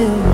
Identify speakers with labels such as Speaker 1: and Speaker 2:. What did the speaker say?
Speaker 1: sơ